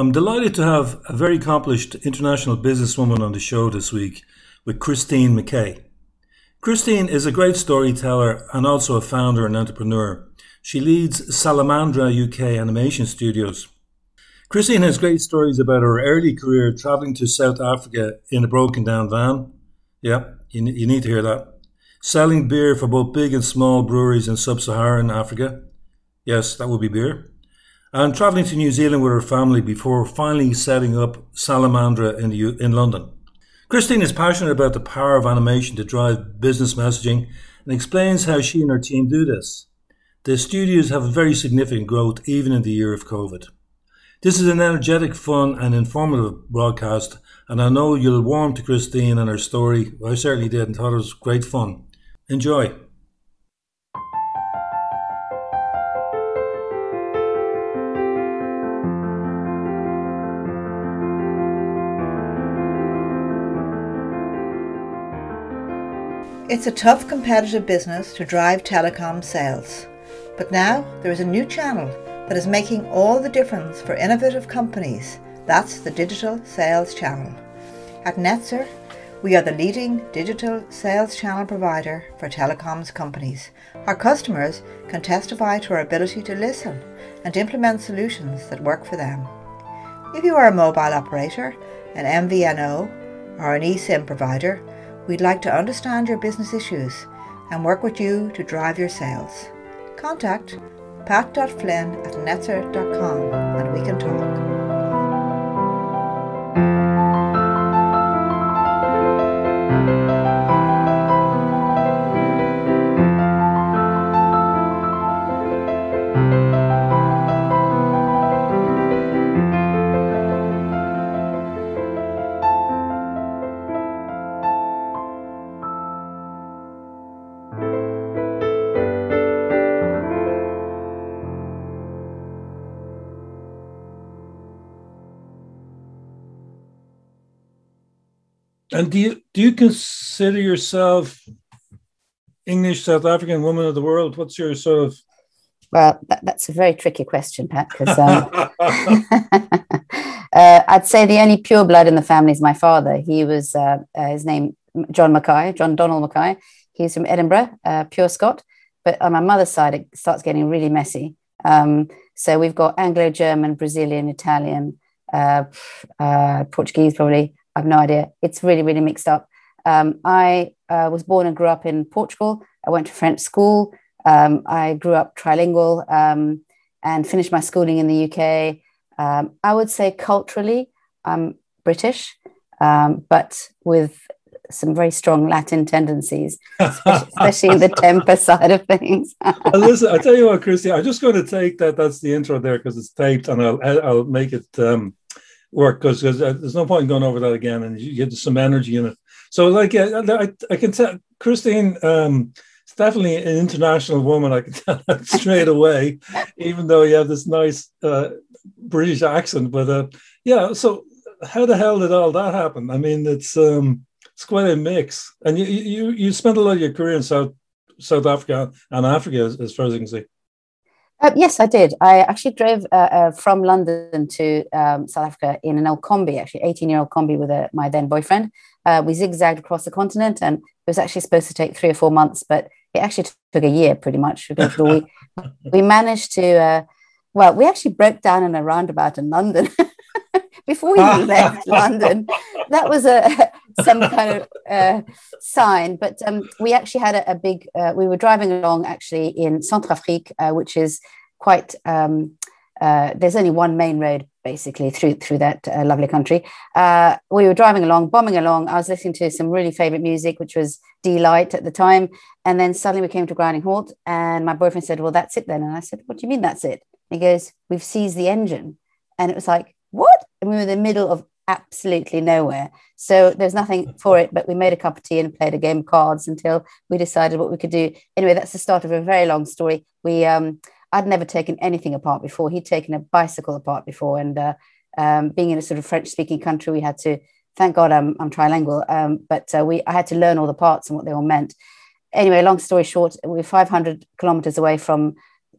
I'm delighted to have a very accomplished international businesswoman on the show this week with Christine Mackay. Christine is a great storyteller and also a founder and entrepreneur. She leads Salamandra UK animation studios. Christine has great stories about her early career traveling to South Africa in a broken down van. Yeah, you, you need to hear that. Selling beer for both big and small breweries in sub Saharan Africa. Yes, that would be beer and travelling to New Zealand with her family before finally setting up Salamandra in, the, in London. Christine is passionate about the power of animation to drive business messaging and explains how she and her team do this. The studios have very significant growth even in the year of COVID. This is an energetic, fun, and informative broadcast, and I know you'll warm to Christine and her story. I certainly did and thought it was great fun. Enjoy. It's a tough competitive business to drive telecom sales. But now there is a new channel that is making all the difference for innovative companies. That's the digital sales channel. At Netzer, we are the leading digital sales channel provider for telecoms companies. Our customers can testify to our ability to listen and implement solutions that work for them. If you are a mobile operator, an MVNO, or an eSIM provider, We'd like to understand your business issues and work with you to drive your sales. Contact pat.flynn at netzer.com and we can talk. And do you do you consider yourself English South African woman of the world? What's your sort of well, that, that's a very tricky question, Pat, because um, uh, I'd say the only pure blood in the family is my father. He was, uh, uh, his name, John Mackay, John Donald Mackay. He's from Edinburgh, uh, pure Scot. But on my mother's side, it starts getting really messy. Um, so we've got Anglo German, Brazilian, Italian, uh, uh, Portuguese, probably, I've no idea. It's really, really mixed up. Um, I uh, was born and grew up in Portugal. I went to French school. Um, I grew up trilingual um, and finished my schooling in the UK. Um, I would say culturally, I'm British, um, but with some very strong Latin tendencies, especially, especially in the temper side of things. listen, I tell you what, Christy, I'm just going to take that. That's the intro there because it's taped, and I'll I'll make it um, work because uh, there's no point in going over that again, and you get some energy in it. So, like, uh, I, I can tell Christine. Um, it's definitely an international woman. I can tell that straight away, even though you have this nice uh, British accent. But uh, yeah, so how the hell did all that happen? I mean, it's um, it's quite a mix. And you you you spent a lot of your career in South South Africa and Africa, as, as far as I can see. Uh, yes, I did. I actually drove uh, uh, from London to um, South Africa in an old combi, actually 18 year old combi with a, my then boyfriend. Uh, we zigzagged across the continent and it was actually supposed to take three or four months, but it actually took a year pretty much. we, we managed to, uh, well, we actually broke down in a roundabout in London before we left London. That was a, some kind of uh, sign. But um, we actually had a, a big, uh, we were driving along actually in Centrafrique, uh, which is quite, um, uh, there's only one main road basically through through that uh, lovely country. Uh, we were driving along, bombing along. I was listening to some really favorite music, which was Deee-Lite at the time. And then suddenly we came to grinding halt. And my boyfriend said, Well, that's it then. And I said, What do you mean that's it? He goes, We've seized the engine. And it was like, What? And we were in the middle of absolutely nowhere. So there's nothing for it, but we made a cup of tea and played a game of cards until we decided what we could do. Anyway, that's the start of a very long story. We, um, I'd never taken anything apart before. He'd taken a bicycle apart before, and uh, um, being in a sort of French-speaking country, we had to. Thank God, I'm, I'm trilingual, um, but uh, we I had to learn all the parts and what they all meant. Anyway, long story short, we we're 500 kilometers away from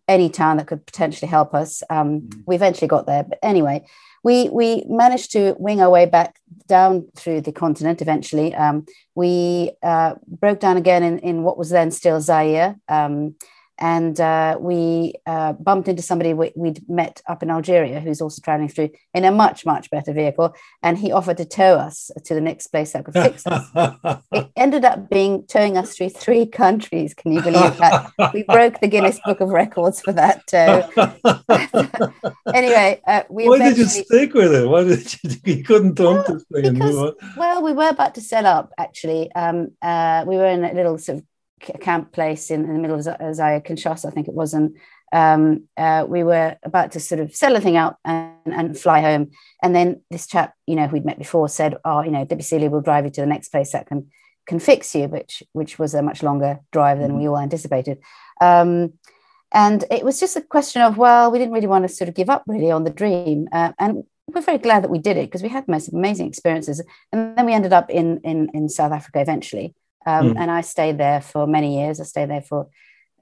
any town that could potentially help us. Um, mm. We eventually got there, but anyway, we we managed to wing our way back down through the continent. Eventually, um, we uh, broke down again in, in what was then still Zaire. Um, and uh, we uh, bumped into somebody we, would met up in Algeria who's also traveling through in a much much better vehicle, and he offered to tow us to the next place that could fix us. it ended up being towing us through three countries. Can you believe that? we broke the Guinness Book of Records for that tow. anyway, uh, we why eventually... did you stick with it? Why did you? You couldn't dump well, this thing because, Well, we were about to set up. Actually, um, uh, we were in a little sort of camp place in, in the middle of Zaire, Kinshasa, I think it was, and um, uh, we were about to sort of sell the thing out and, and fly home. And then this chap, you know, who'd met before, said, "Oh, you know, Debbie Celia will drive you to the next place that can can fix you," which which was a much longer drive than we all anticipated. Um, and it was just a question of, well, we didn't really want to sort of give up really on the dream, uh, and we're very glad that we did it because we had the most amazing experiences. And then we ended up in in in South Africa eventually. Um, mm. And I stayed there for many years. I stayed there for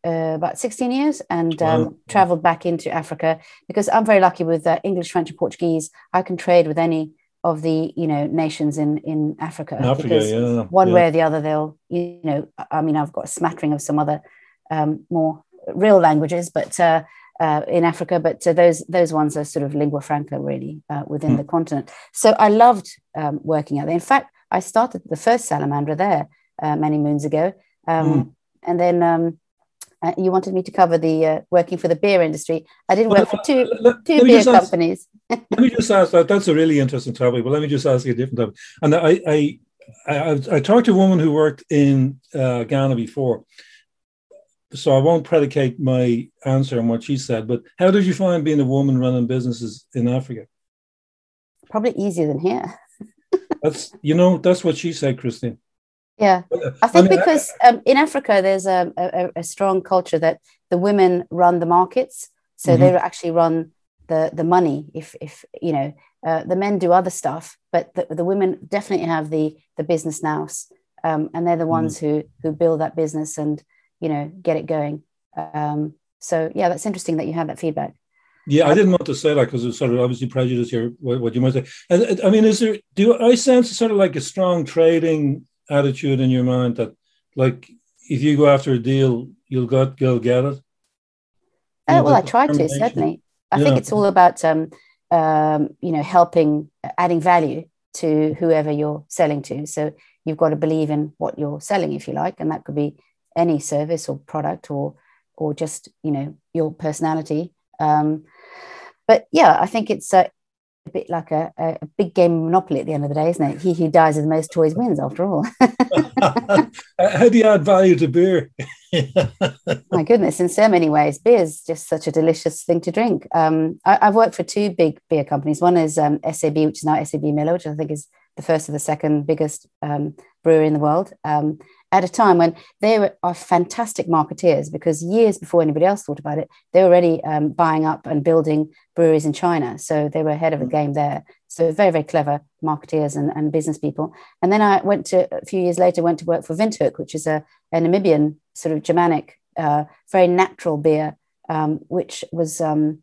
uh, about 16 years and um, wow. traveled back into Africa because I'm very lucky with uh, English, French, and Portuguese. I can trade with any of the you know nations in in Africa, Africa because yeah, one yeah. way or the other they'll you know I mean I've got a smattering of some other um, more real languages, but uh, uh, in Africa, but uh, those those ones are sort of lingua franca really uh, within mm. the continent. So I loved um, working out there. In fact, I started the first Salamandra there uh, many moons ago. Um, mm. And then um, uh, you wanted me to cover the uh, working for the beer industry. I did work for two, let, two let beer companies. Ask, let me just ask that. That's a really interesting topic, but let me just ask you a different topic. And I, I, I, I talked to a woman who worked in uh, Ghana before, so I won't predicate my answer on what she said. But how did you find being a woman running businesses in Africa? Probably easier than here. that's you know that's what she said, Christine. Yeah, I think I mean, because um, in Africa there's a, a, a, strong culture that the women run the markets, so mm-hmm. they actually run the the money. If if you know uh, the men do other stuff, but the, the women definitely have the the business nous, um, and they're the ones mm-hmm. who who build that business and you know get it going. Um, so yeah, that's interesting that you had that feedback. Yeah, I didn't want to say that because it's sort of obviously prejudice here. What, what you might say. And, I mean, is there? Do I sense sort of like a strong trading attitude in your mind that like if you go after a deal, you'll go go get it? Oh, well, I try to certainly. I yeah. think it's all about um, um, you know helping, adding value to whoever you're selling to. So you've got to believe in what you're selling, if you like, and that could be any service or product or or just you know your personality. Um, but yeah, I think it's uh, a bit like a, a, big game monopoly at the end of the day, isn't it? He who dies with the most toys wins, after all. How do you add value to beer? My goodness, in so many ways, beer is just such a delicious thing to drink. Um, I, have worked for two big beer companies. One is um, SAB, which is now SAB Miller, which I think is the first or the second biggest um, brewery in the world. Um, at a time when they were, are fantastic marketeers because years before anybody else thought about it, they were already um, buying up and building breweries in China. So they were ahead of the mm. game there. So very, very clever marketeers and, and business people. And then I went to, a few years later, went to work for Windhoek, which is a, a Namibian sort of Germanic, uh, very natural beer, um, which was um,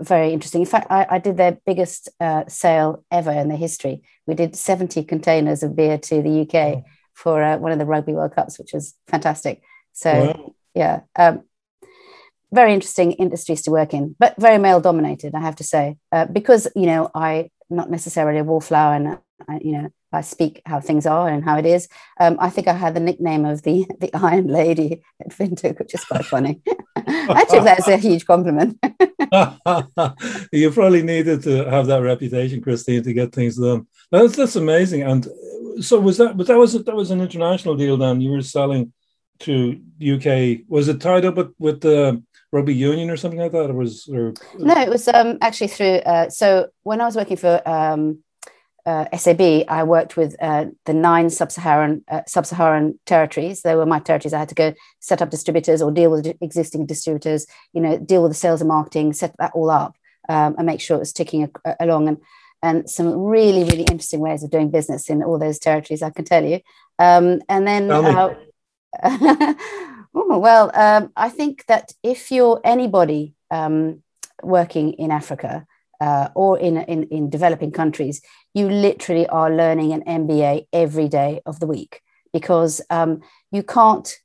very interesting. In fact, I, I did their biggest uh, sale ever in the history. We did 70 containers of beer to the UK for uh, one of the Rugby World Cups, which was fantastic. So, wow. yeah, um, very interesting industries to work in, but very male dominated, I have to say, uh, because you know I not necessarily a wallflower, and uh, you know I speak how things are and how it is. Um, I think I had the nickname of the the Iron Lady at Windhoek, which is quite funny. I took that as a huge compliment. you probably needed to have that reputation, Christine, to get things done. That's that's amazing. And so was that? But that was that was an international deal. Then you were selling to UK. Was it tied up with with the rugby union or something like that? Or was or no? It was um, actually through. Uh, so when I was working for um, uh, SAB, I worked with uh, the nine sub-Saharan uh, sub-Saharan territories. They were my territories. I had to go set up distributors or deal with existing distributors. You know, deal with the sales and marketing, set that all up, um, and make sure it was ticking a- along. And and some really, really interesting ways of doing business in all those territories, I can tell you. Um, and then, uh, Oh, well, um, I think that if you're anybody um, working in Africa uh, or in, in, in developing countries, you literally are learning an MBA every day of the week because um, you can't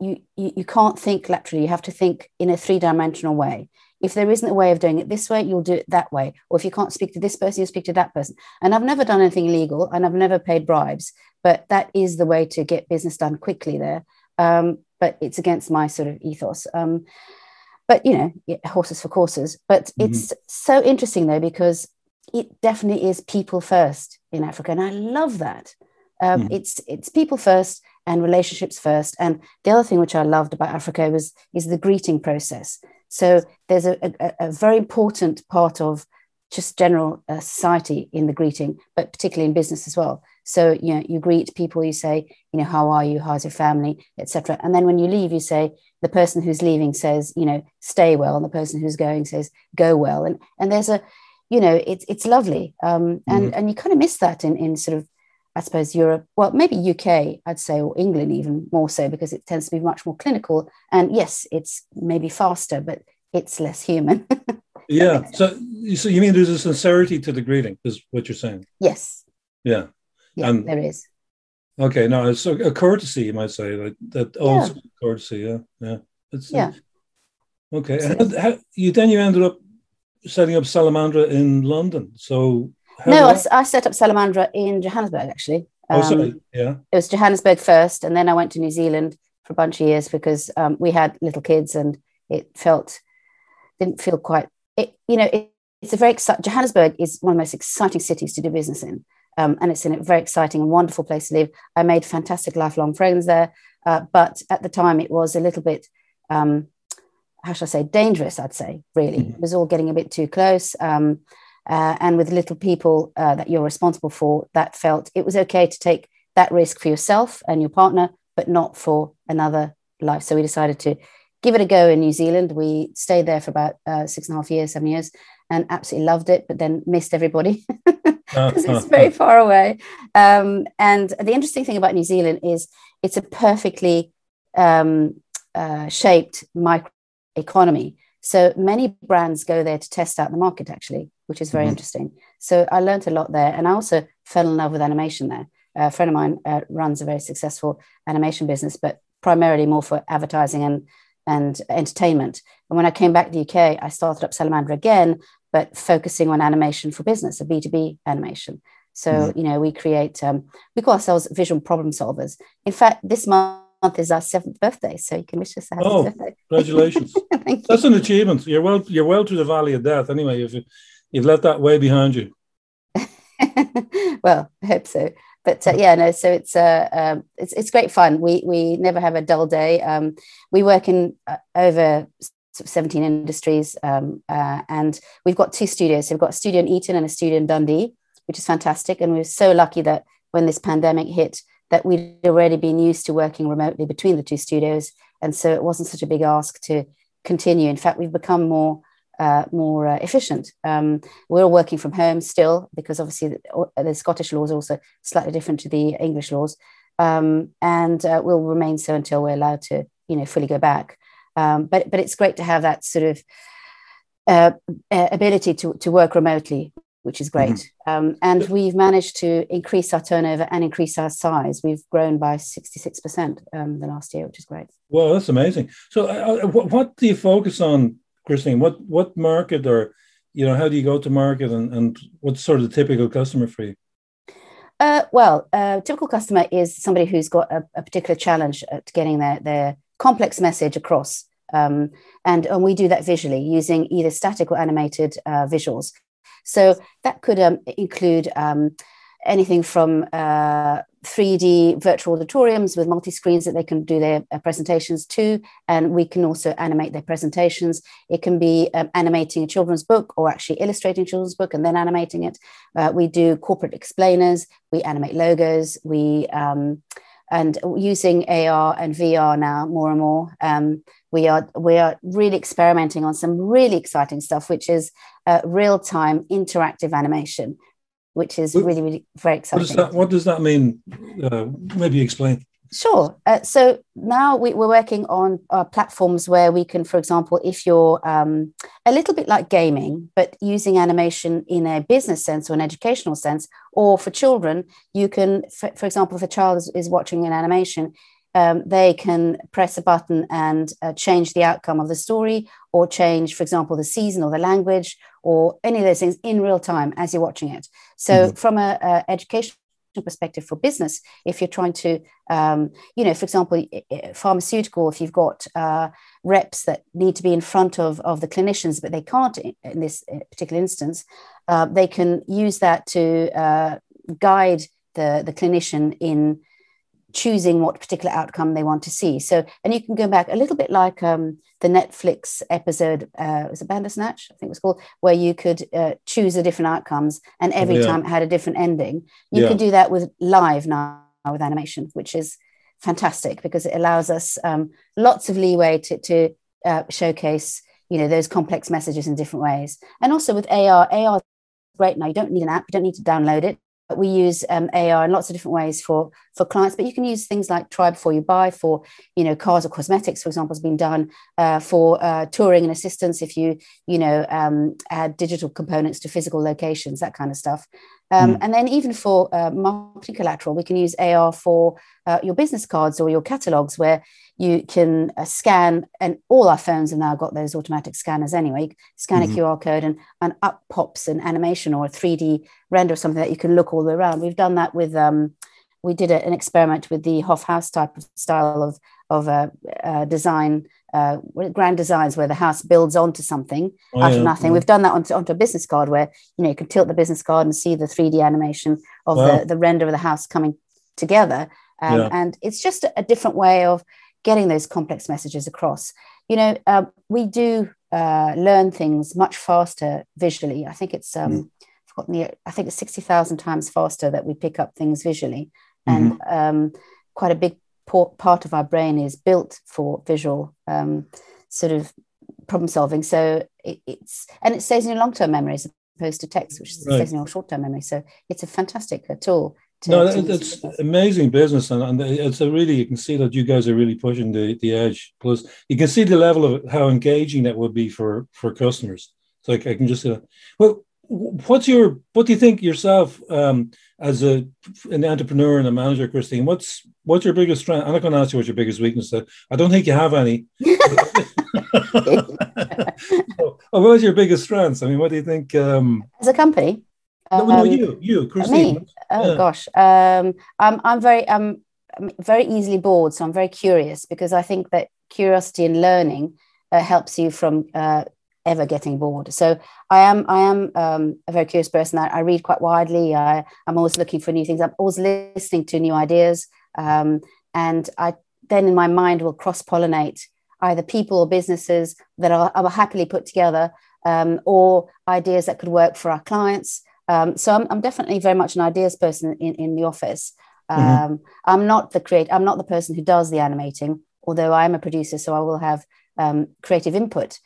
you, you, you can't think laterally. You have to think in a three dimensional way. If there isn't a way of doing it this way, you'll do it that way. Or if you can't speak to this person, you speak to that person. And I've never done anything illegal and I've never paid bribes, but that is the way to get business done quickly there. Um, but it's against my sort of ethos. Um, but you know, horses for courses. But mm-hmm. it's so interesting though because it definitely is people first in Africa, and I love that. Um, mm. It's it's people first and relationships first. And the other thing which I loved about Africa was is the greeting process. So there's a, a, a very important part of just general uh, society in the greeting, but particularly in business as well. So you know, you greet people, you say, you know, how are you, how's your family, etc. And then when you leave, you say, the person who's leaving says, you know, stay well, and the person who's going says, go well. And and there's a, you know, it's it's lovely, um, and mm-hmm. and you kind of miss that in in sort of I suppose Europe, well, maybe UK, I'd say, or England even more so, because it tends to be much more clinical. And yes, it's maybe faster, but it's less human. yeah. So, so you mean there's a sincerity to the greeting, is what you're saying? Yes. Yeah. Yeah, um, there is. Okay. No, it's a, courtesy, you might say, like that old yeah. courtesy. Yeah. Yeah. It's, yeah. Uh, okay. And how, you then you ended up setting up Salamandra in London. So no, I, I, set up Salamandra in Johannesburg actually. Um, oh, sorry. Um, yeah. It was Johannesburg first, and then I went to New Zealand for a bunch of years because um, we had little kids, and it felt didn't feel quite. It you know it, it's a very exciting. Johannesburg is one of the most exciting cities to do business in, um, and it's a very exciting and wonderful place to live. I made fantastic lifelong friends there, uh, but at the time it was a little bit. Um, how shall I say, dangerous, I'd say, really. Mm-hmm. It was all getting a bit too close. Um, uh, and with little people uh, that you're responsible for, that felt it was okay to take that risk for yourself and your partner, but not for another life. So we decided to give it a go in New Zealand. We stayed there for about uh, six and a half years, seven years, and absolutely loved it, but then missed everybody because it's very far away. Um, and the interesting thing about New Zealand is it's a perfectly um, uh, shaped micro economy. So many brands go there to test out the market, actually which is very mm-hmm. interesting. So I learned a lot there. And I also fell in love with animation there. a friend of mine uh, runs a very successful animation business, but primarily more for advertising and, and entertainment. And when I came back to the UK, I started up Salamandra again, but focusing on animation for business, a B2B animation. So, mm-hmm. you know, we create, um, we call ourselves visual problem solvers. In fact, this month is our seventh birthday, so you can wish us a happy birthday. oh, birthday. Congratulations! That's an achievement. You're well. You're well through the valley of death, anyway. If you You've left that way behind you. well, I hope so. But uh, yeah, no. So it's uh, um, it's it's great fun. We we never have a dull day. Um, we work in uh, over 17 industries, um, uh, and we've got two studios. So we've got a studio in Eton and a studio in Dundee, which is fantastic. And we are so lucky that when this pandemic hit, that we'd already been used to working remotely between the two studios, and so it wasn't such a big ask to continue. In fact, we've become more uh, more uh, efficient. Um, we're all working from home still because obviously the, the, Scottish laws are also slightly different to the English laws, um, and uh, will remain so until we're allowed to, you know, fully go back. Um, but but it's great to have that sort of uh, ability to to work remotely, which is great. Mm-hmm. Um, and we've managed to increase our turnover and increase our size. We've grown by 66% um, the last year, which is great. Well, that's amazing. So, uh, uh what do you focus on Christine, what what market or you know how do you go to market and, and what's sort of the typical customer for you? Uh, well, a typical customer is somebody who's got a, a particular challenge at getting their, their complex message across. Um, and, and we do that visually using either static or animated uh, visuals. So that could um, include um, anything from uh, 3D virtual auditoriums with multi screens that they can do their uh, presentations to, and we can also animate their presentations. It can be um, animating a children's book or actually illustrating children's book and then animating it. Uh, we do corporate explainers, we animate logos, we um, and using AR and VR now more and more. Um, we are we are really experimenting on some really exciting stuff, which is uh, real time interactive animation which is really, really very exciting. What does that, what does that mean? Uh, maybe explain. Sure. Uh, so now we, are working on uh, platforms where we can, for example, if you're um, a little bit like gaming, but using animation in a business sense or an educational sense, or for children, you can, for, for example, if a child is, is watching an animation, um, they can press a button and uh, change the outcome of the story or change, for example, the season or the language or any of those things in real time as you're watching it. So, mm-hmm. from an education perspective for business if you're trying to um, you know for example pharmaceutical if you've got uh, reps that need to be in front of, of the clinicians but they can't in this uh, particular instance uh, they can use that to uh, guide the, the clinician in choosing what particular outcome they want to see. So, and you can go back a little bit like um, the Netflix episode, uh, was it Bandersnatch? I think it was called, where you could uh, choose the different outcomes and every yeah. time it had a different ending. You yeah. can do that with live now with animation, which is fantastic because it allows us um, lots of leeway to, to uh, showcase, you know, those complex messages in different ways. And also with AR, AR is great now. You don't need an app, you don't need to download it we use um, AR in lots of different ways for for clients, but you can use things like try before you buy for you know cars or cosmetics, for example, has been done uh, for uh, touring and assistance. If you you know um, add digital components to physical locations, that kind of stuff. Um, mm. And then even for uh, marketing collateral, we can use AR for uh, your business cards or your catalogs, where you can uh, scan, and all our phones have now got those automatic scanners anyway. Scan mm-hmm. a QR code and, and up pops an animation or a 3D render or something that you can look all the way around. We've done that with, um, we did a, an experiment with the Huf Haus type of style of, of uh, uh, design, uh, grand designs where the house builds onto something oh, out yeah, of nothing. Yeah. We've done that onto, onto a business card where, you know, you can tilt the business card and see the 3D animation of wow. the, the render of the house coming together. Um, yeah. And it's just a, a different way of getting those complex messages across. You know, uh, we do uh, learn things much faster visually. I think it's um, mm. forgotten the, I think it's sixty thousand times faster that we pick up things visually, and mm-hmm. um, quite a big part of our brain is built for visual um, sort of problem solving. So it, it's and it stays in your long term memory as opposed to text, which right. stays in your short term memory. So it's a fantastic uh, tool to, no, to it's amazing business, and, and it's a really you can see that you guys are really pushing the, the edge. Plus, you can see the level of how engaging that would be for for customers. So I, I can just uh, well, what's your what do you think yourself um, as a an entrepreneur and a manager, Christine? What's what's your biggest strength? I'm not going to ask you what your biggest weakness is. I don't think you have any. so, what's your biggest strengths? I mean, what do you think? Um, as a company, no, no, um, you, you, Christine. Me? Oh yeah. gosh, um, I'm, I'm very, I'm very easily bored, so I'm very curious because I think that curiosity and learning uh, helps you from uh, ever getting bored. So I am, I am um, a very curious person. I, I, read quite widely. I, I'm always looking for new things. I'm always listening to new ideas, um, and I then in my mind will cross pollinate either people or businesses that are, are happily put together, um, or ideas that could work for our clients. Um, so I'm, I'm, definitely very much an ideas person in, in the office. Mm-hmm. Um. I'm not the create. I'm not the person who does the animating, although I am a producer, so I will have um, creative input,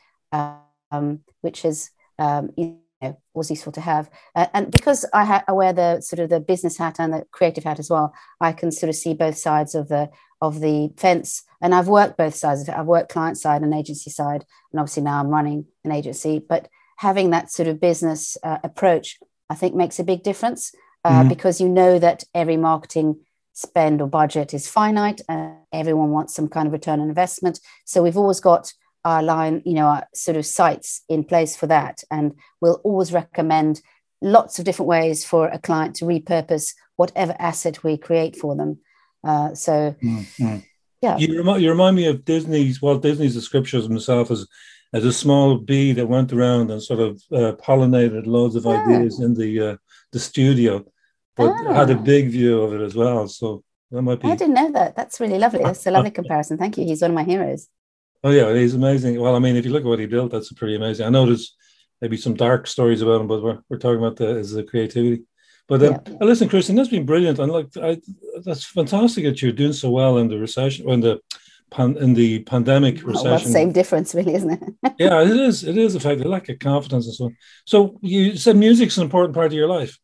um, which is um, you know was useful to have. Uh, and because I, ha- I wear the sort of the business hat and the creative hat as well, I can sort of see both sides of the of the fence. And I've worked both sides of it. I've worked client side and agency side, and obviously now I'm running an agency. But having that sort of business uh, approach I think makes a big difference uh, mm-hmm. because you know that every marketing spend or budget is finite and everyone wants some kind of return on investment. So we've always got our line, you know, our sort of sites in place for that. And we'll always recommend lots of different ways for a client to repurpose whatever asset we create for them. Uh, so, mm-hmm. yeah. You, remind, you remind me of Disney's, Walt Disney's description of himself as as a small bee that went around and sort of uh, pollinated loads of ideas in the uh, the studio, but oh. had a big view of it as well. So that might be. I didn't know that. That's really lovely. That's a lovely comparison. Thank you. He's one of my heroes. Oh yeah, he's amazing. Well, I mean, if you look at what he built, that's pretty amazing. I know there's maybe some dark stories about him, but we're, we're talking about the the creativity. But um, yeah. listen, Kristen, that's been brilliant, and like I, that's fantastic that you're doing so well in the recession when the pan, in the pandemic recession. Same difference, really, isn't it? yeah, it is. It is a fact. The lack of confidence and so on. So you said music's an important part of your life.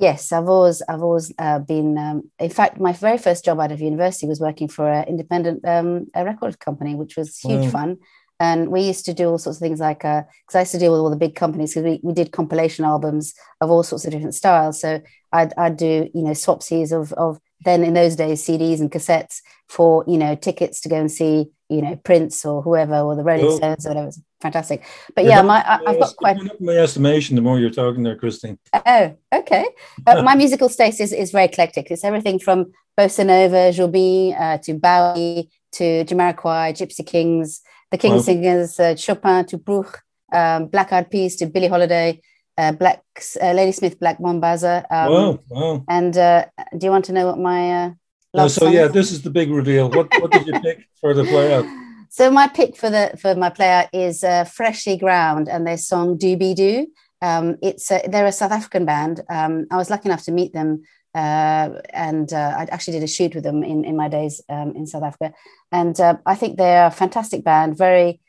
Yes, I've always, I've always uh, been. Um, in fact, my very first job out of university was working for an independent um, a record company, which was huge wow. fun. And we used to do all sorts of things like, because uh, I used to deal with all the big companies, because we, we did compilation albums of all sorts of different styles. So I'd, I'd do, you know, swapsies of, of then in those days, CDs and cassettes for, you know, tickets to go and see, you know, Prince or whoever, or the Rolling Stones or whatever. It's fantastic. But yeah, my, I, have got quite. My estimation, the more you're talking there, Christine. Oh, okay. Uh, my musical taste is, is very eclectic. It's everything from bossa nova, Jobim, uh, to Bowie, to Jamiroquai, Gypsy Kings, the King wow. Singers, uh, Chopin to Bruch, um, Black Eyed Peas to Billie Holiday, uh, Black uh, Ladysmith, Black Mambazo. Um, wow, wow. And uh, do you want to know what my uh, no, so yeah, this is the big reveal. What what did you pick for the playout? So my pick for the for my playout is uh, Freshlyground and their song Doo Be Doo. Um, it's a, they're a South African band. Um, I was lucky enough to meet them, uh, and uh, I actually did a shoot with them in in my days um, in South Africa. And uh, I think they're a fantastic band, very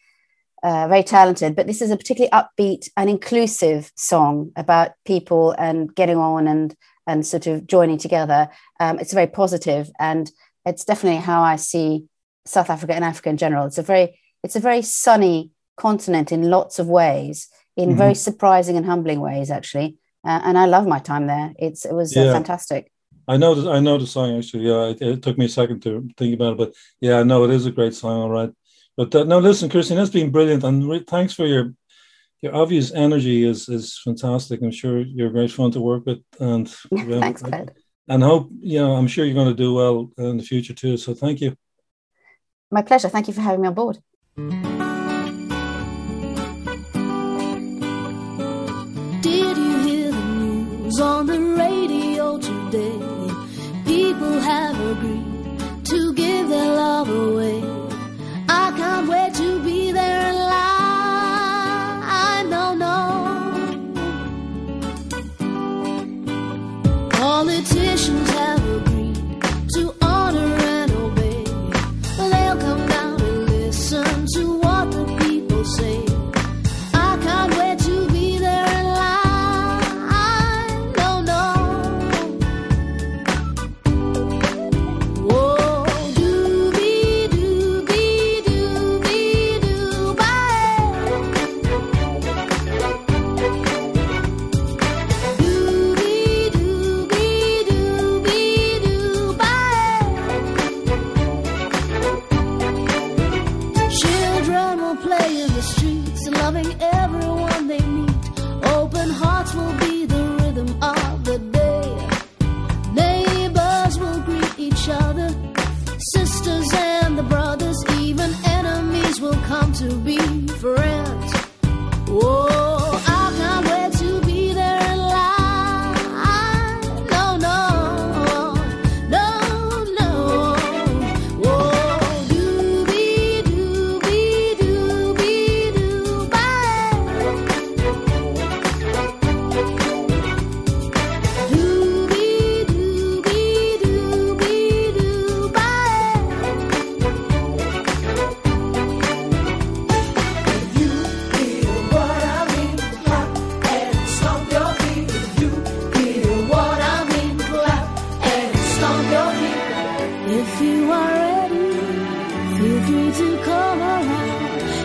uh, very talented. But this is a particularly upbeat and inclusive song about people and getting on and and sort of joining together. Um, it's very positive, and it's definitely how I see South Africa and Africa in general. It's a very it's a very sunny continent in lots of ways, in mm-hmm. very surprising and humbling ways, actually. Uh, and I love my time there. It's it was uh, fantastic. I know that I know the song actually. Yeah, it, it, took me a second to think about it, but yeah, I know it is a great song. All right, but uh, no, listen, Christine, that's been brilliant, and re- thanks for your your obvious energy is is fantastic. I'm sure you're great fun to work with, and thanks, Ted. And hope you know, I'm sure you're going to do well in the future too. So thank you. My pleasure. Thank you for having me on board.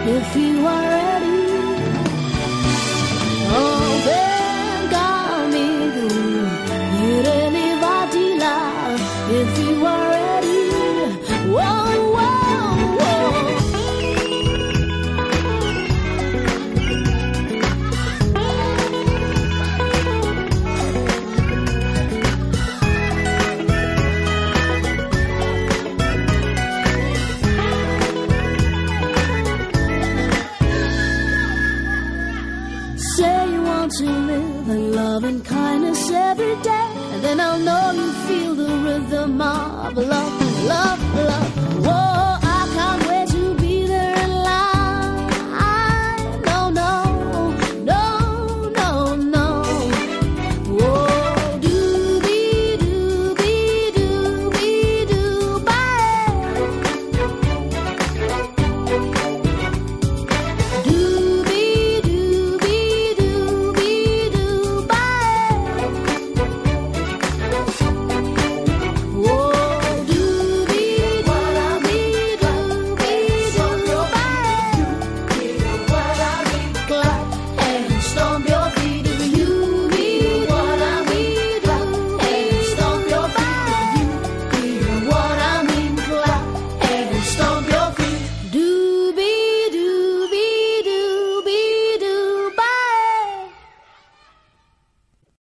If you are